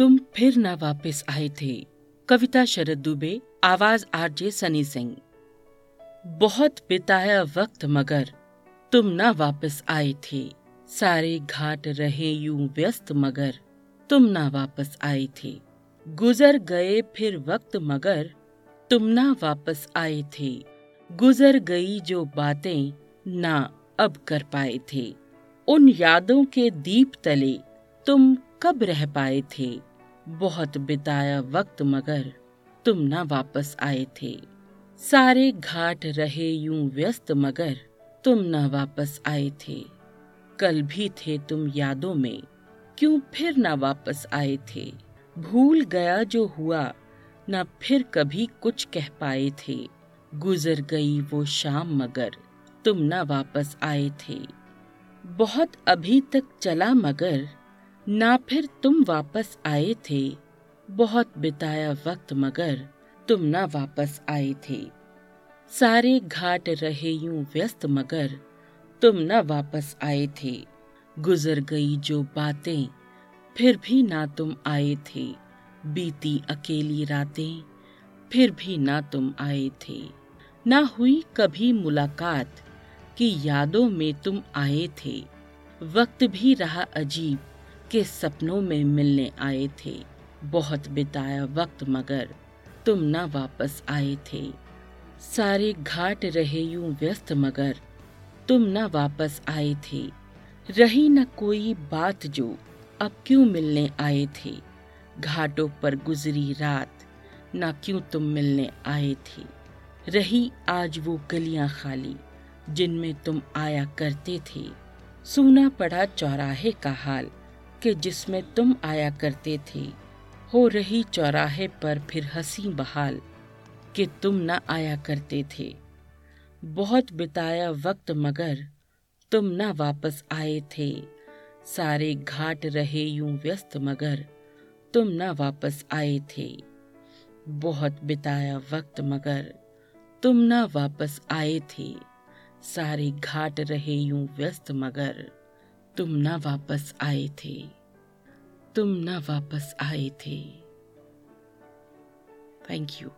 तुम फिर ना वापस आए थे। कविता शरद दुबे, आवाज़ आरजे सनी सिंह। बहुत बिताया वक्त मगर तुम ना वापस आए थे। सारे घाट रहे यूँ व्यस्त मगर तुम ना वापस आए थे। गुजर गए फिर वक्त मगर तुम ना वापस आए थे। गुजर गई जो बातें ना अब कर पाए थे। उन यादों के दीप तले तुम कब रह पाए थे। बहुत बिताया वक्त मगर तुम ना वापस आए थे। सारे घाट रहे यूँ व्यस्त मगर तुम ना वापस आए थे। कल भी थे तुम यादों में, क्यों फिर ना वापस आए थे? भूल गया जो हुआ, ना फिर कभी कुछ कह पाए थे। गुजर गई वो शाम मगर तुम ना वापस आए थे। बहुत अभी तक चला मगर ना फिर तुम वापस आए थे। बहुत बिताया वक्त मगर तुम ना वापस आए थे। सारे घाट रहे यूँ व्यस्त मगर तुम ना वापस आए थे। गुजर गई जो बातें, फिर भी ना तुम आए थे। बीती अकेली रातें, फिर भी ना तुम आए थे। ना हुई कभी मुलाकात की यादों में तुम आए थे। वक्त भी रहा अजीब के सपनों में मिलने आए थे। बहुत बिताया वक्त मगर तुम ना वापस आए थे। सारे घाट रहे यूँ व्यस्त मगर तुम ना वापस आए थे। रही न कोई बात जो अब क्यों मिलने आए थे। घाटों पर गुजरी रात ना क्यों तुम मिलने आए थे। रही आज वो गलियाँ खाली जिनमें तुम आया करते थे। सूना पड़ा चौराहे का हाल कि जिसमें तुम आया करते थे, हो रही चौराहे पर फिर हँसी बहाल कि तुम न आया करते थे। बहुत बिताया वक्त मगर तुम न वापस आए थे। सारे घाट रहे यूँ व्यस्त मगर तुम न वापस आए थे। बहुत बिताया वक्त मगर तुम न वापस आए थे। सारे घाट रहे यूँ व्यस्त मगर तुम ना वापस आए थे। तुम ना वापस आए थे। Thank you